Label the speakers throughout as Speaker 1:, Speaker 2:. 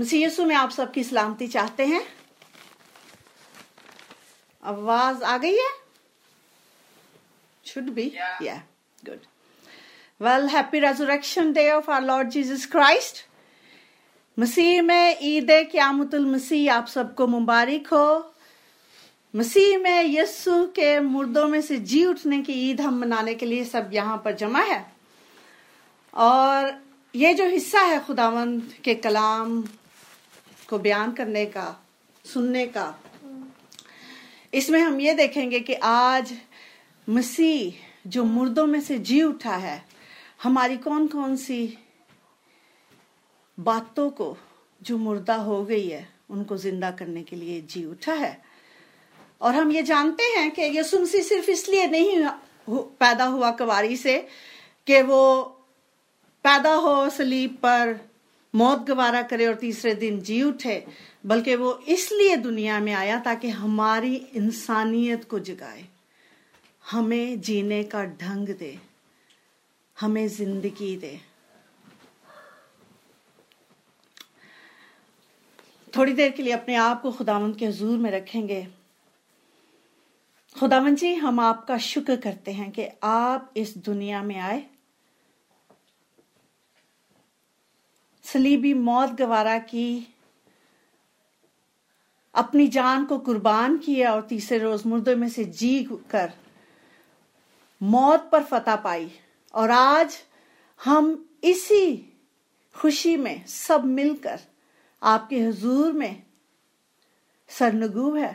Speaker 1: मसीह यीशु में आप सबकी सलामती चाहते हैं। आवाज़ आ गई है? शुड बी या good well happy resurrection day of our Lord Jesus Christ मसीह में ईद क्यामतुल मसीह आप सबको मुबारक हो। मसीह में यस्सु के मुर्दों में से जी उठने की ईद हम मनाने के लिए सब यहाँ पर जमा है। और ये जो हिस्सा है खुदावंद के कलाम को बयान करने का, सुनने का। इसमें हम ये देखेंगे कि आज मसीह जो मुर्दों में से जी उठा है, हमारी कौन कौन सी बातों को जो मुर्दा हो गई है, उनको ज़िंदा करने के लिए जी उठा है। और हम ये जानते हैं कि यसु मसीह सिर्फ़ इसलिए नहीं पैदा हुआ, कवारी से, कि वो पैदा हो, सलीब पर मौत गवारा करे और तीसरे दिन जी उठे, बल्कि वो इसलिए दुनिया में आया ताकि हमारी इंसानियत को जगाए। हमें जीने का ढंग दे, हमें ज़िंदगी दे। थोड़ी देर के लिए अपने आप को खुदावंत के हजूर में रखेंगे। खुदावंत जी, हम आपका शुक्र करते हैं कि आप इस दुनिया में आए सलीबी मौत गवारा की अपनी जान को कुर्बान किया और तीसरे रोज मुर्दों में से जी कर मौत पर फतह पाई। और आज हम इसी खुशी में सब मिलकर आपके हजूर में सरनगू है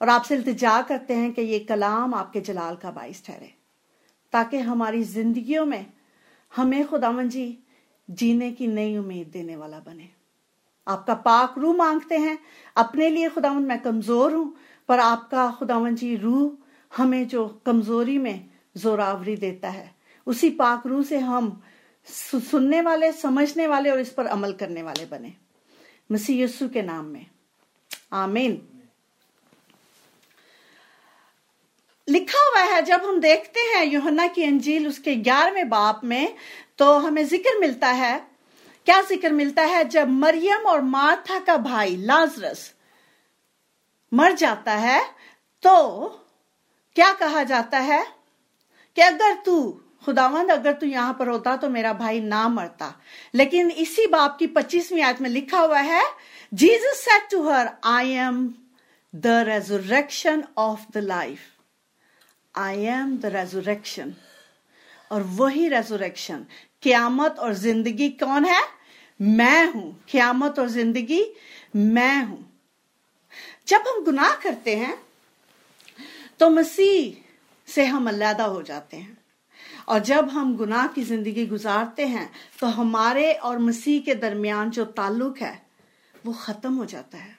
Speaker 1: और आपसे इल्तजा करते हैं कि ये कलाम आपके जलाल का बाइस ठहरे, ताकि हमारी जिंदगियों में हमें खुदावन जी जीने की नई उम्मीद देने वाला बने। आपका पाक रूह मांगते हैं, अपने लिए खुदावन मैं कमज़ोर हूँ, पर आपका खुदावन जी रूह हमें जो कमज़ोरी में जोरावरी देता है, उसी पाक रूह से हम सुनने वाले, समझने वाले और इस पर अमल करने वाले बने। मसीह यस्सु के नाम में। आमीन। लिखा हुआ है, जब हम देखते हैं योहन्ना की अंजील उसके ग्यारहवें बाप में तो हमें ज़िक्र मिलता है। क्या ज़िक्र मिलता है? जब मरियम और मार्था का भाई लाजरस मर जाता है तो क्या कहा जाता है? कि अगर तू, खुदावंद, अगर तू यहाँ पर होता तो मेरा भाई ना मरता। लेकिन इसी बाप की पच्चीसवीं आयत में लिखा हुआ है Jesus said to her I am the resurrection of the life I am the resurrection और वही रेजुरेक्शन क्यामत और ज़िंदगी कौन है? मैं हूँ। क्यामत और ज़िंदगी मैं हूँ। जब हम गुनाह करते हैं तो मसीह से हम अलहदा हो जाते हैं। और जब हम गुनाह की ज़िंदगी गुजारते हैं तो हमारे और मसीह के दरमियान जो ताल्लुक है, वो खत्म हो जाता है।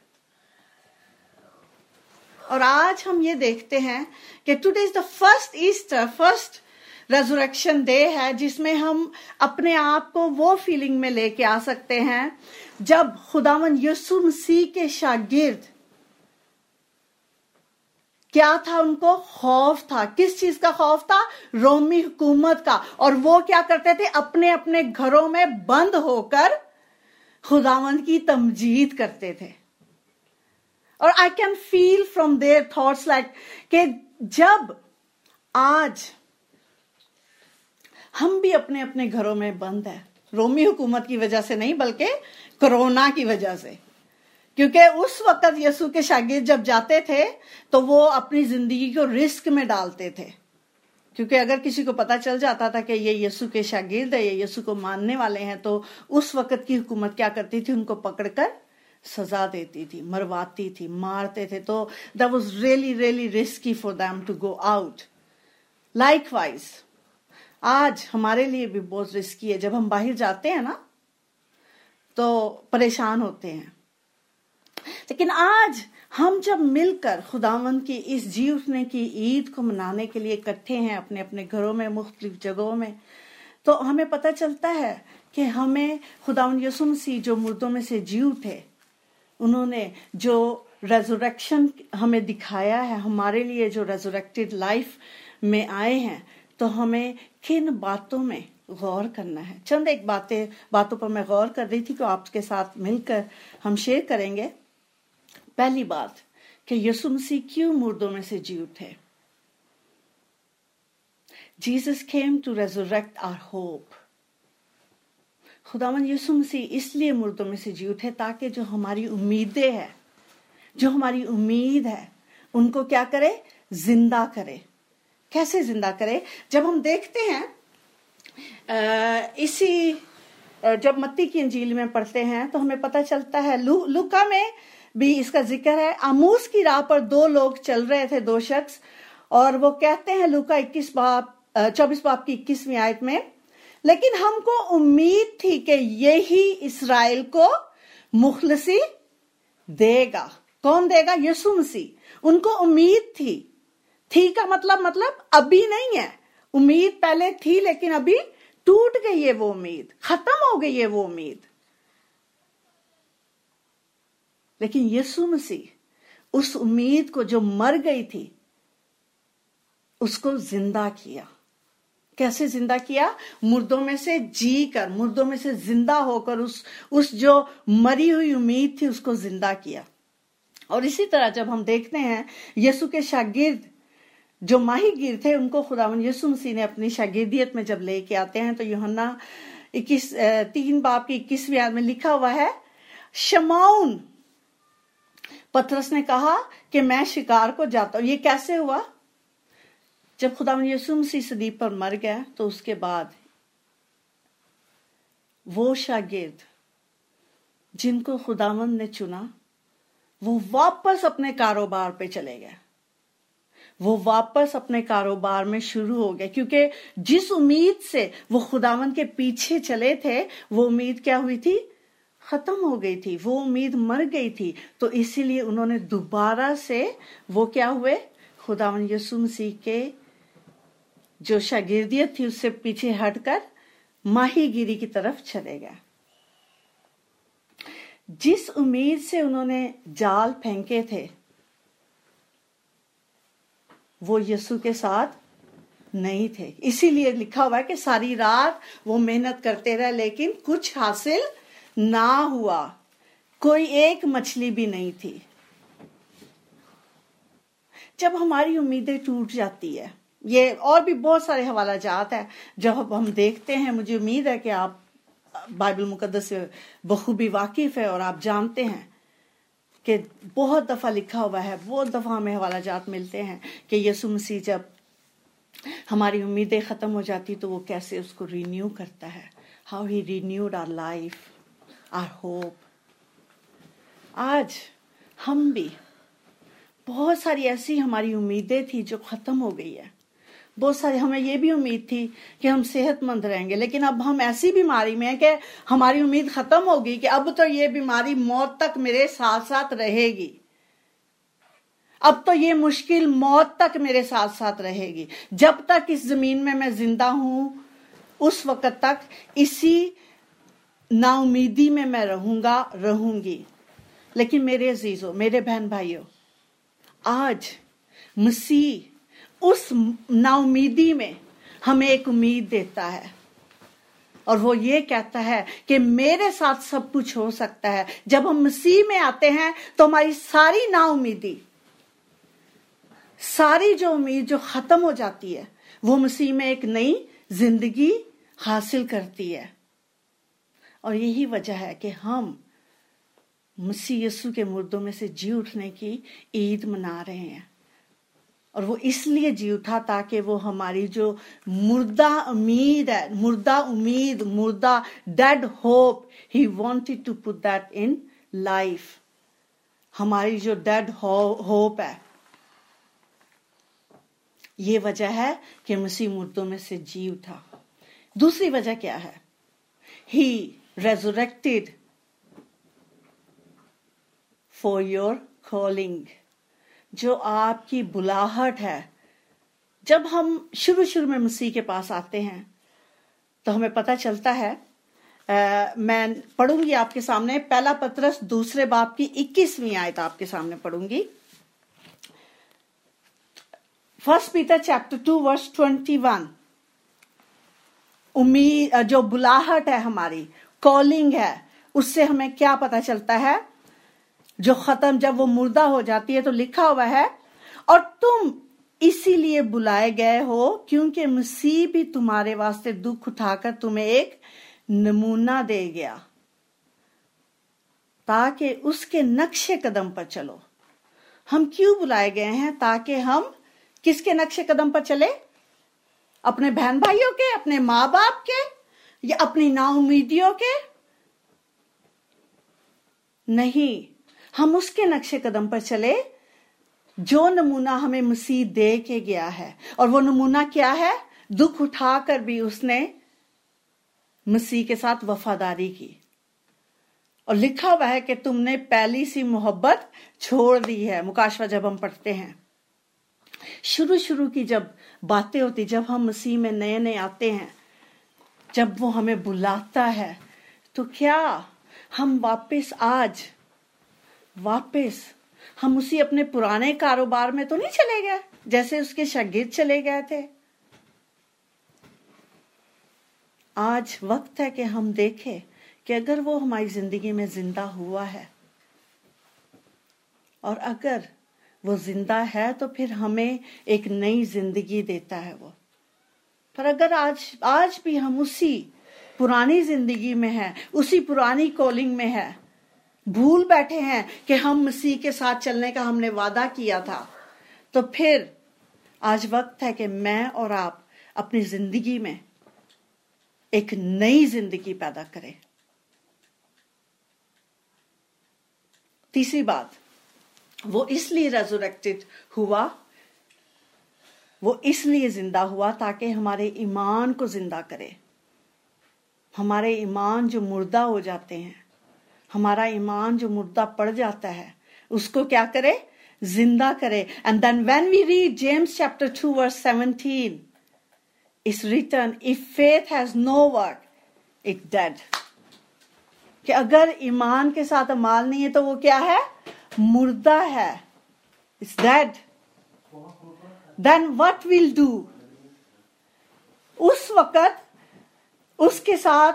Speaker 1: और आज हम ये देखते हैं कि today is the first Easter first resurrection day है, जिसमें हम अपने आप को वो फीलिंग में लेके आ सकते हैं, जब खुदावन यसु मसीह के शागिर्द, क्या था उनको? खौफ था। किस चीज़ का खौफ था? रोमी हुकूमत का। और वो क्या करते थे? अपने अपने घरों में बंद होकर खुदावंद की तमजीद करते थे। और I can feel from their thoughts like कि जब आज हम भी अपने अपने घरों में बंद है, रोमी हुकूमत की वजह से नहीं, बल्कि कोरोना की वजह से। क्योंकि उस वक्त यसु के शागिर्द जब जाते थे तो वो अपनी ज़िंदगी को रिस्क में डालते थे। क्योंकि अगर किसी को पता चल जाता था कि ये यसु के शागिर्द है, ये यसु को मानने वाले हैं तो उस वक्त की हुकूमत क्या करती थी? उनको पकड़कर सजा देती थी, मरवाती थी, मारते थे। तो that was really really risky for them to go out likewise आज हमारे लिए भी बहुत रिस्की है। जब हम बाहर जाते हैं ना तो परेशान होते हैं। लेकिन आज हम जब मिलकर खुदावन की इस जी उठने की ईद को मनाने के लिए इकट्ठे हैं अपने अपने घरों में, मुख्तलिफ़ जगहों में तो हमें पता चलता है कि हमें खुदावन यसुम सी जो मुर्दों में से जी उठे उन्होंने जो रेजोरेक्शन हमें दिखाया है, हमारे लिए जो रेजोरेक्टेड लाइफ में आए हैं तो हमें किन बातों में गौर करना है? चंद, एक बातें, बातों पर मैं गौर कर रही थी कि आपके साथ मिलकर हम शेयर करेंगे। पहली बात, कि यसु मसीह क्यों मुर्दों में से जी उठे Jesus came to resurrect our hope खुदावन यसु मसीह इसलिए मुर्दों में से जी उठे ताकि जो हमारी उम्मीदें हैं जो हमारी उम्मीद है उनको क्या करे? ज़िंदा करे। कैसे ज़िंदा करे? जब हम देखते हैं इसी जब मत्ती की अंजील में पढ़ते हैं तो हमें पता चलता है लु, लुका में भी इसका ज़िक्र है। आमूस की राह पर दो लोग चल रहे थे दो शख्स और वो कहते हैं लुका इक्कीस बाप चौबीस बाप की इक्कीसवीं आयत में लेकिन हमको उम्मीद थी कि यही इसराइल को मुखलसी देगा। कौन देगा? यसु मसीह। उनको उम्मीद थी। थी का मतलब मतलब अभी नहीं है। उम्मीद पहले थी, लेकिन अभी टूट गई है वो उम्मीद। खत्म हो गई है वो उम्मीद। लेकिन यीशु मसीह उस उम्मीद को जो मर गई थी, उसको ज़िंदा किया। कैसे ज़िंदा किया? मुर्दों में से जी कर मुर्दों में से ज़िंदा होकर उस उस जो मरी हुई उम्मीद थी उसको ज़िंदा किया। और इसी तरह जब हम देखते हैं, यीशु के शागिर्द जो माही गिर थे, उनको खुदावन यसु मसीह ने अपनी शागिर्दियत में जब लेके आते हैं तो योहन्ना इक्कीस तीन बाप की इक्कीसवीं याद में लिखा हुआ है शमाउन पथरस ने कहा कि मैं शिकार को जाता हूँ। ये कैसे हुआ? जब खुदावन यसु मसीह सदीप पर मर गया तो उसके बाद वो शागिर्द जिनको खुदावन ने चुना, वो वापस अपने कारोबार पे चले गए। वो वापस अपने कारोबार में शुरू हो गए, क्योंकि जिस उम्मीद से वो खुदावन के पीछे चले थे, वो उम्मीद क्या हुई थी? खत्म हो गई थी, वो उम्मीद मर गई थी। तो इसीलिए उन्होंने दोबारा से वो क्या हुए? खुदावन यसु मसीह के जो शागिर्दियत थी, उससे पीछे हटकर माहीगिरी की तरफ़ चले गए। जिस उम्मीद से उन्होंने जाल फेंके थे, वो यीशु के साथ नहीं थे। इसीलिए लिखा हुआ है कि सारी रात वो मेहनत करते रहे, लेकिन कुछ हासिल ना हुआ। कोई एक मछली भी नहीं थी। जब हमारी उम्मीदें टूट जाती है ये और भी बहुत सारे हवाला जात है। जब हम देखते हैं, मुझे उम्मीद है कि आप बाइबल मुकदस से बखूबी वाकिफ है और आप जानते हैं कि बहुत दफ़ा लिखा हुआ है, बहुत दफ़ा हमें हवाला जात मिलते हैं कि यसु मसीह जब हमारी उम्मीदें ख़त्म हो जाती तो वो कैसे उसको रिन्यू करता है। How he renewed our life our hope आज हम भी बहुत सारी ऐसी हमारी उम्मीदें थी जो ख़त्म हो गई है। बहुत सारी, हमें ये भी उम्मीद थी कि हम सेहतमंद रहेंगे। लेकिन अब हम ऐसी बीमारी में हैं कि हमारी उम्मीद खत्म होगी कि अब तो ये बीमारी मौत तक मेरे साथ साथ रहेगी। अब तो ये मुश्किल मौत तक मेरे साथ साथ रहेगी। जब तक इस ज़मीन में मैं ज़िंदा हूँ, उस वक्त तक इसी नाउमीदी में मैं रहूँगा, रहूँगी। लेकिन मेरे अजीजों, मेरे बहन भाइयों आज मसीह उस नाउमीदी में हमें एक उम्मीद देता है। और वो ये कहता है कि मेरे साथ सब कुछ हो सकता है। जब हम मसीह में आते हैं तो हमारी सारी नाउमीदी, सारी जो उम्मीद जो खत्म हो जाती है, वो मसीह में एक नई ज़िंदगी हासिल करती है। और यही वजह है कि हम मसीह यस्सु के मुर्दों में से जी उठने की ईद मना रहे हैं। और वो इसलिए जी उठा ताकि वो हमारी जो मुर्दा उम्मीद है, मुर्दा उम्मीद, मुर्दा dead hope he wanted to put that in life हमारी जो डेड होप है। ये वजह है कि मसीह मुर्दों में से जी उठा दूसरी वजह क्या है? He resurrected for your calling जो आपकी बुलाहट है जब हम शुरू शुरू में मसीह के पास आते हैं तो हमें पता चलता है आ, मैं पढ़ूँगी आपके सामने पहला पत्रस दूसरे बाप की इक्कीसवीं आयत आपके सामने पढ़ूँगी। First Peter chapter two verse twenty one उम्मीद जो बुलाहट है हमारी कॉलिंग है उससे हमें क्या पता चलता है? जो खत्म जब वो मुर्दा हो जाती है तो लिखा हुआ है, और तुम इसीलिए बुलाए गए हो क्योंकि मसीह भी तुम्हारे वास्ते दुख उठाकर तुम्हें एक नमूना दे गया, ताकि उसके नक्शे कदम पर चलो। हम क्यों बुलाए गए हैं ताकि हम किसके नक्शे कदम पर चले? अपने बहन भाइयों के, अपने माँ बाप के, या अपनी नाउमीदियों के? नहीं हम उसके नक्शे कदम पर चले, जो नमूना हमें मसीह दे के गया है। और वो नमूना क्या है? दुख उठाकर भी उसने मसीह के साथ वफादारी की। और लिखा हुआ है कि तुमने पहली सी मोहब्बत छोड़ दी है। मुकाशवा, जब हम पढ़ते हैं शुरू शुरू की जब बातें होती, जब हम मसीह में नए नए आते हैं, जब वो हमें बुलाता है तो क्या हम वापस आज वापस हम उसी अपने पुराने कारोबार में तो नहीं चले गए, जैसे उसके शागिर्द चले गए थे। आज वक्त है कि हम देखें कि अगर वो हमारी ज़िंदगी में ज़िंदा हुआ है, और अगर वो ज़िंदा है तो फिर हमें एक नई ज़िंदगी देता है वो। पर अगर आज आज भी हम उसी पुरानी ज़िंदगी में हैं, उसी पुरानी कॉलिंग में है भूल बैठे हैं कि हम मसीह के साथ चलने का हमने वादा किया था। तो फिर आज वक्त है कि मैं और आप अपनी ज़िंदगी में एक नई ज़िंदगी पैदा करें। तीसरी बात, वो इसलिए रेजोरेक्टेड हुआ, वो इसलिए ज़िंदा हुआ ताकि हमारे ईमान को ज़िंदा करे। हमारे ईमान जो मुर्दा हो जाते हैं हमारा ईमान जो मुर्दा पड़ जाता है, उसको क्या करे? ज़िंदा करे। And then when we read James chapter two verse seventeen is return if faith has no work it dead कि अगर ईमान के साथ अमाल नहीं है तो वो क्या है? मुर्दा है। It's dead then what will do उस वक्त उसके साथ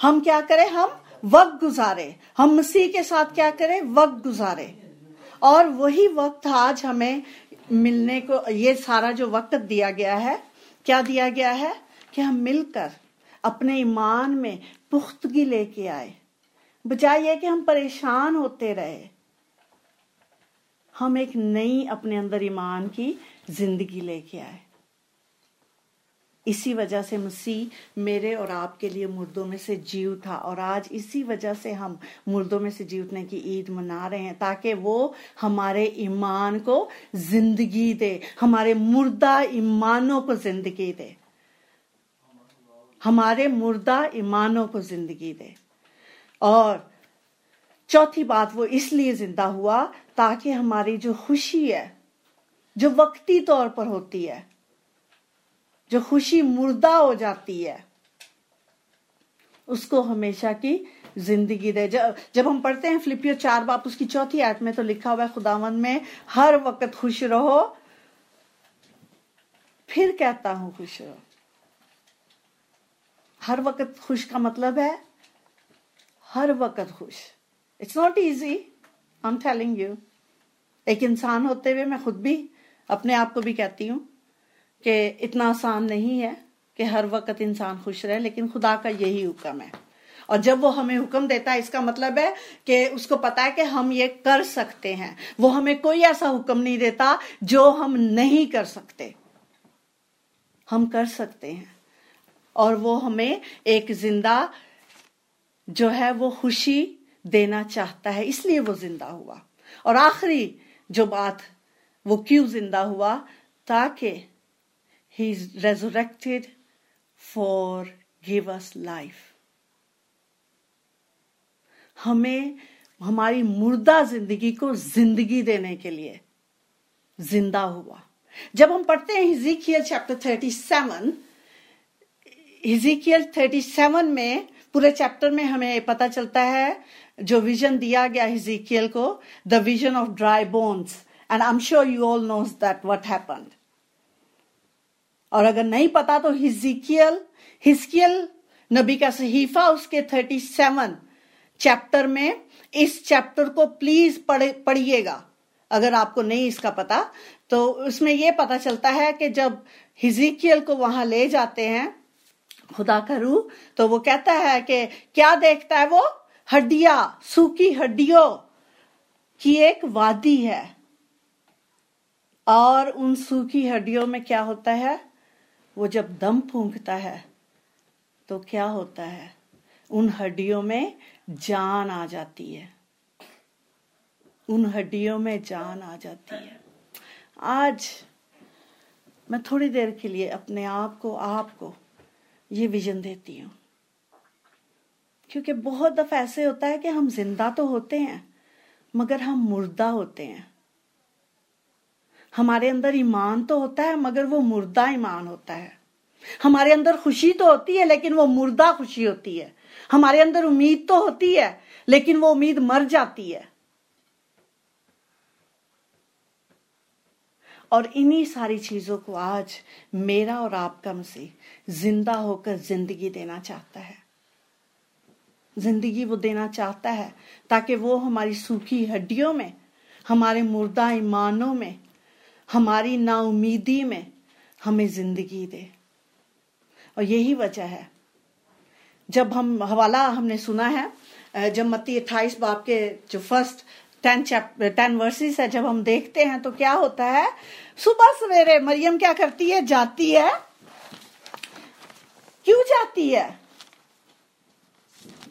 Speaker 1: हम क्या करें? हम वक्त गुजारे। हम मसीह के साथ क्या करें? वक्त गुजारे। और वही वक्त आज हमें मिलने को, ये सारा जो वक्त दिया गया है, क्या दिया गया है? कि हम मिलकर अपने ईमान में पुख्तगी लेके आए। बजाय ये कि हम परेशान होते रहे, हम एक नई अपने अंदर ईमान की ज़िंदगी लेके आए। इसी वजह से मसीह मेरे और आपके लिए मुर्दों में से जी उठा और आज इसी वजह से हम मुर्दों में से जी उठने की ईद मना रहे हैं, ताकि वो हमारे ईमान को ज़िंदगी दे, हमारे मुर्दा ईमानों को ज़िंदगी दे। हमारे मुर्दा ईमानों को ज़िंदगी दे। और चौथी बात, वो इसलिए ज़िंदा हुआ ताकि हमारी जो खुशी है, जो वक्ती तौर पर होती है जो खुशी मुर्दा हो जाती है, उसको हमेशा की ज़िंदगी दे। जब जब हम पढ़ते हैं फिलिपियो चार बाप, उसकी चौथी आयत में तो लिखा हुआ है खुदावन में हर वक्त खुश रहो। फिर कहता हूँ खुश रहो। हर वक्त खुश का मतलब है, हर वक्त खुश। It's not easy I am telling you एक इंसान होते हुए मैं खुद भी अपने आप को भी कहती हूँ कि इतना आसान नहीं है कि हर वक्त इंसान खुश रहे, लेकिन खुदा का यही हुक्म है। और जब वो हमें हुक्म देता है, इसका मतलब है कि उसको पता है कि हम ये कर सकते हैं। वो हमें कोई ऐसा हुक्म नहीं देता जो हम नहीं कर सकते। हम कर सकते हैं। और वो हमें एक ज़िंदा जो है, वो खुशी देना चाहता है, इसलिए वो ज़िंदा हुआ। और आखिरी जो बात, वो क्यों ज़िंदा हुआ? ताकि He is resurrected for give us life. हमें, हमारी मुर्दा ज़िंदगी को ज़िंदगी देने के लिए ज़िंदा हुआ जब हम पढ़ते हैं Ezekiel chapter thirty seven Ezekiel thirty seven में, पूरे चैप्टर में हमें पता चलता है, जो विजन दिया गया हिजिकियल को the vision of dry bones and I am sure you all knows that what happened और अगर नहीं पता तो हिजिकियल हिस्कियल नबी का सहीफा उसके थर्टी सेवन चैप्टर में इस चैप्टर को प्लीज़ पढ़े, पढ़िएगा। अगर आपको नहीं इसका पता तो उसमें यह पता चलता है कि जब हिजिकियल को वहाँ ले जाते हैं, खुदा का रूह तो वो कहता है कि क्या देखता है वो? हड्डिया, सूखी हड्डियों की एक वादी है। और उन सूखी हड्डियों में क्या होता है? वो जब दम फूंकता है तो क्या होता है? उन हड्डियों में जान आ जाती है। उन हड्डियों में जान आ जाती है। आज मैं थोड़ी देर के लिए अपने आप को, आपको ये विजन देती हूँ। क्योंकि बहुत दफ़ा ऐसे होता है कि हम ज़िंदा तो होते हैं, मगर हम मुर्दा होते हैं। हमारे अंदर ईमान तो होता है, मगर वो मुर्दा ईमान होता है। हमारे अंदर खुशी तो होती है, लेकिन वो मुर्दा खुशी होती है। हमारे अंदर उम्मीद तो होती है, लेकिन वो उम्मीद मर जाती है। और इन्हीं सारी चीज़ों को आज मेरा और आपका मसीह ज़िंदा होकर ज़िंदगी देना चाहता है। ज़िंदगी वो देना चाहता है, ताकि वो हमारी सूखी हड्डियों में, हमारे मुर्दा ईमानों में हमारी नाउमीदी में हमें ज़िंदगी दे। और यही वजह है। जब हम हवाला हमने सुना है जब मत्ती अट्ठाईस बाप के जो first ten chapter ten verses है, जब हम देखते हैं तो क्या होता है? सुबह सवेरे मरियम क्या करती है? जाती है। क्यों जाती है?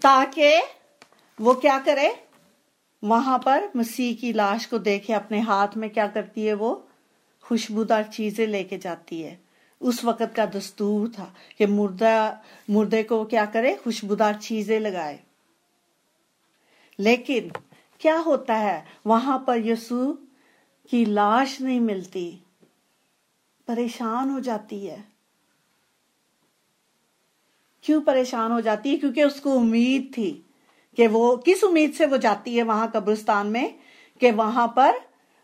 Speaker 1: ताकि वो क्या करे? वहाँ पर मसीह की लाश को देखे, अपने हाथ में क्या करती है वो? खुशबूदार चीज़ें लेके जाती है। उस वक्त का दस्तूर था कि मुर्दा, मुर्दे को क्या करे? खुशबूदार चीज़ें लगाए। लेकिन क्या होता है? वहाँ पर यसु की लाश नहीं मिलती। परेशान हो जाती है। क्यों परेशान हो जाती है? क्योंकि उसको उम्मीद थी कि वो, किस उम्मीद से वो जाती है वहाँ कब्रिस्तान में? कि वहाँ पर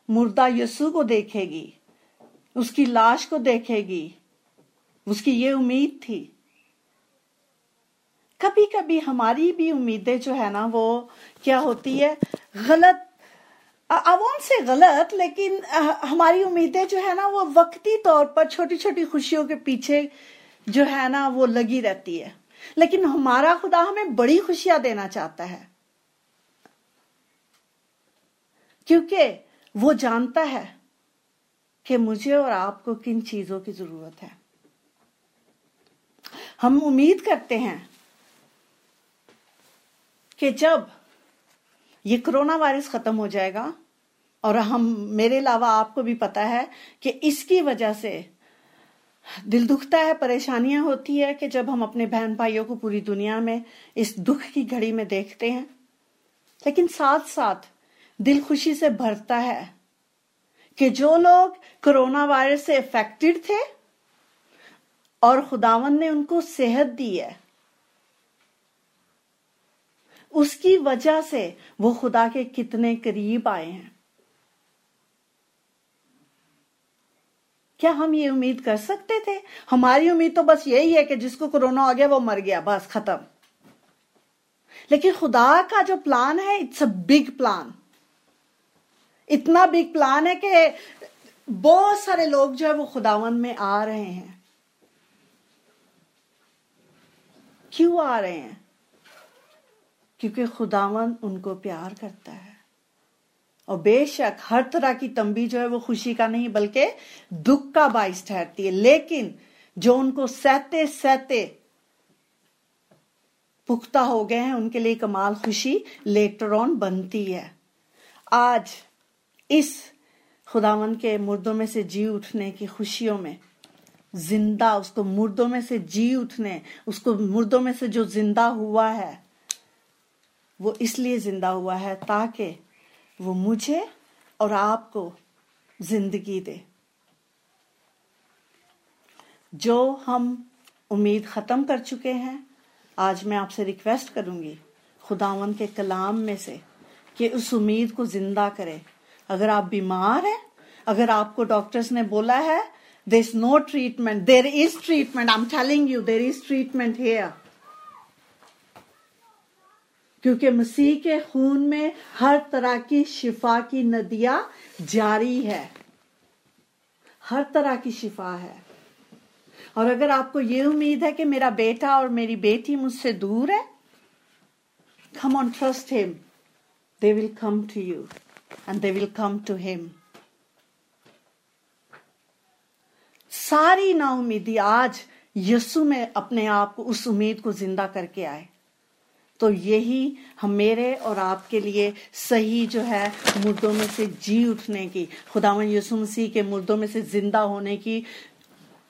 Speaker 1: मुर्दा यसु को देखेगी। उसकी लाश को देखेगी। उसकी ये उम्मीद थी। कभी कभी हमारी भी उम्मीदें जो है ना, वो क्या होती है? गलत अवोन से गलत, लेकिन हमारी उम्मीदें जो है ना, वो वक्ती तौर पर छोटी छोटी खुशियों के पीछे जो है ना, वो लगी रहती है। लेकिन हमारा खुदा हमें बड़ी खुशियाँ देना चाहता है। क्योंकि वो जानता है कि मुझे और आपको किन चीज़ों की ज़रूरत है। हम उम्मीद करते हैं कि जब ये कोरोना वायरस खत्म हो जाएगा, और हम, मेरे अलावा आपको भी पता है कि इसकी वजह से दिल दुखता है, परेशानियाँ होती है कि जब हम अपने बहन भाइयों को पूरी दुनिया में इस दुख की घड़ी में देखते हैं। लेकिन साथ साथ दिल खुशी से भरता है कि जो लोग कोरोना वायरस से इफेक्टेड थे, और खुदावन ने उनको सेहत दी है। उसकी वजह से वो खुदा के कितने करीब आए हैं। क्या हम ये उम्मीद कर सकते थे? हमारी उम्मीद तो बस यही है कि जिसको कोरोना आ गया, वो मर गया, बस खत्म। लेकिन खुदा का जो प्लान है इट्स अ बिग प्लान इतना बिग प्लान है कि बहुत सारे लोग जो है वो खुदावन में आ रहे हैं। क्यों आ रहे हैं? क्योंकि खुदावन उनको प्यार करता है। और बेशक हर तरह की तंबी जो है वो खुशी का नहीं, बल्कि दुख का बाइस ठहरती है। लेकिन जो उनको सहते सहते पुख्ता हो गए हैं, उनके लिए कमाल खुशी लेटर ऑन बनती है। आज इस खुदावन के मुर्दों में से जी उठने की खुशियों में, ज़िंदा उसको मुर्दों में से जी उठने, उसको मुर्दों में से जो ज़िंदा हुआ है, वो इसलिए ज़िंदा हुआ है ताकि वो मुझे और आपको ज़िंदगी दे। जो हम उम्मीद खत्म कर चुके हैं, आज मैं आपसे रिक्वेस्ट करूँगी खुदावन के कलाम में से कि उस उम्मीद को ज़िंदा करें। अगर आप बीमार हैं, अगर आपको डॉक्टर्स ने बोला है there is no treatment there is treatment I am telling you there is treatment here. क्योंकि मसीह के खून में हर तरह की शिफा की नदियाँ जारी है। हर तरह की शिफा है। और अगर आपको ये उम्मीद है कि मेरा बेटा और मेरी बेटी मुझसे दूर है come on trust him they will come to you and they will come to him सारी ना उम्मीदी आज यीशु में अपने आप को, उस उम्मीद को ज़िंदा करके आए। तो यही हम मेरे और आपके लिए सही जो है, मुर्दों में से जी उठने की, खुदावन यीशु मसीह के मुर्दों में से ज़िंदा होने की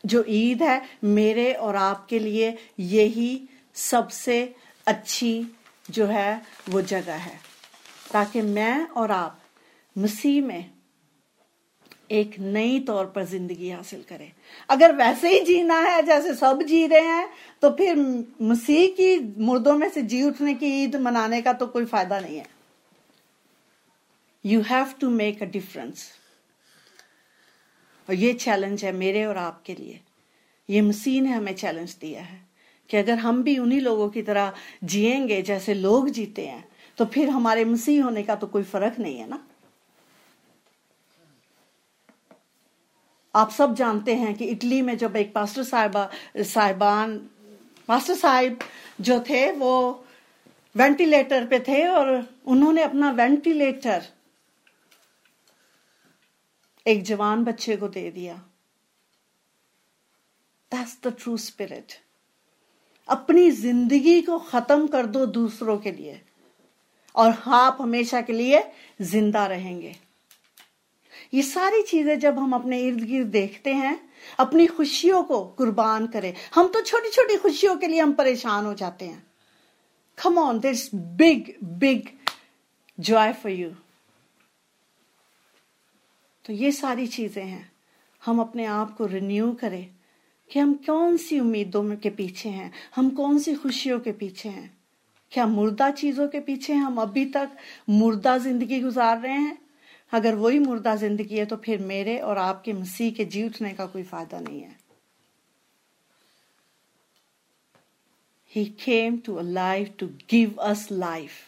Speaker 1: जो ईद है, मेरे और आपके लिए यही सबसे अच्छी जो है, वो जगह है। ताकि मैं और आप मसीह में एक नई तौर पर ज़िंदगी हासिल करें। अगर वैसे ही जीना है, जैसे सब जी रहे हैं तो फिर मसीह की मुर्दों में से जी उठने की ईद मनाने का तो कोई फ़ायदा नहीं है। You have to make a difference और ये चैलेंज है मेरे और आपके लिए। ये मसीह ने हमें चैलेंज दिया है कि अगर हम भी उन्हीं लोगों की तरह जिएँगे, जैसे लोग जीते हैं तो फिर हमारे मसीह होने का तो कोई फ़र्क नहीं है ना? आप सब जानते हैं कि इटली में जब एक पास्टर साहिबा, साहिबान, पास्टर साहिब जो थे, वो वेंटिलेटर पे थे और उन्होंने अपना वेंटिलेटर एक जवान बच्चे को दे दिया। दैट्स द ट्रू स्पिरिट अपनी ज़िंदगी को खत्म कर दो दूसरों के लिए और आप हमेशा के लिए ज़िंदा रहेंगे। ये सारी चीज़ें जब हम अपने इर्द गिर्द देखते हैं, अपनी खुशियों को कुर्बान करें, हम तो छोटी छोटी खुशियों के लिए हम परेशान हो जाते हैं। Come on this big big joy for you तो ये सारी चीज़ें हैं। हम अपने आप को रिन्यू करें कि हम कौन सी उम्मीदों के पीछे हैं, हम कौन सी खुशियों के पीछे हैं। क्या मुर्दा चीज़ों के पीछे हम अभी तक मुर्दा ज़िंदगी गुजार रहे हैं? अगर वही मुर्दा ज़िंदगी है तो फिर मेरे और आपके मसीह के जी उठने का कोई फ़ायदा नहीं है He came to alive to give us life.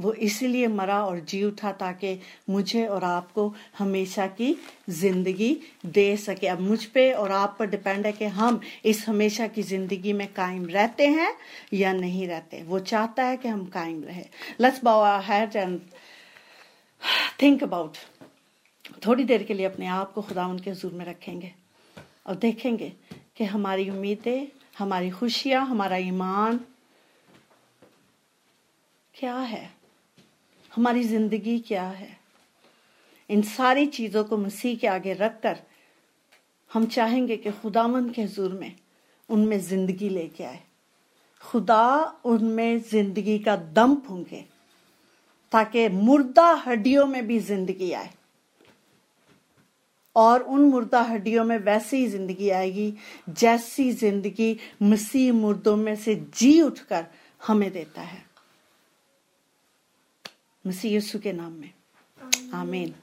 Speaker 1: वो इसलिए मरा और जी उठा ताकि मुझे और आपको हमेशा की ज़िंदगी दे सके। अब मुझ पे और आप पर डिपेंड है कि हम इस हमेशा की ज़िंदगी में कायम रहते हैं या नहीं रहते। वो चाहता है कि हम कायम रहे। Let's bow our head and think about थोड़ी देर के लिए अपने आप को खुदा उनके हजूर में रखेंगे और देखेंगे कि हमारी उम्मीदें, हमारी खुशियाँ, हमारा ईमान क्या है? हमारी ज़िंदगी क्या है? इन सारी चीज़ों को मसीह के आगे रखकर हम चाहेंगे कि खुदामंद के हजूर में उनमें ज़िंदगी लेके आए। खुदा उनमें ज़िंदगी का दम फूंके, ताकि मुर्दा हड्डियों में भी ज़िंदगी आए। और उन मुर्दा हड्डियों में वैसी ही ज़िंदगी आएगी, जैसी ज़िंदगी मसीह मुर्दों में से जी उठकर हमें देता है। मसीह यसु के नाम में। आमीन।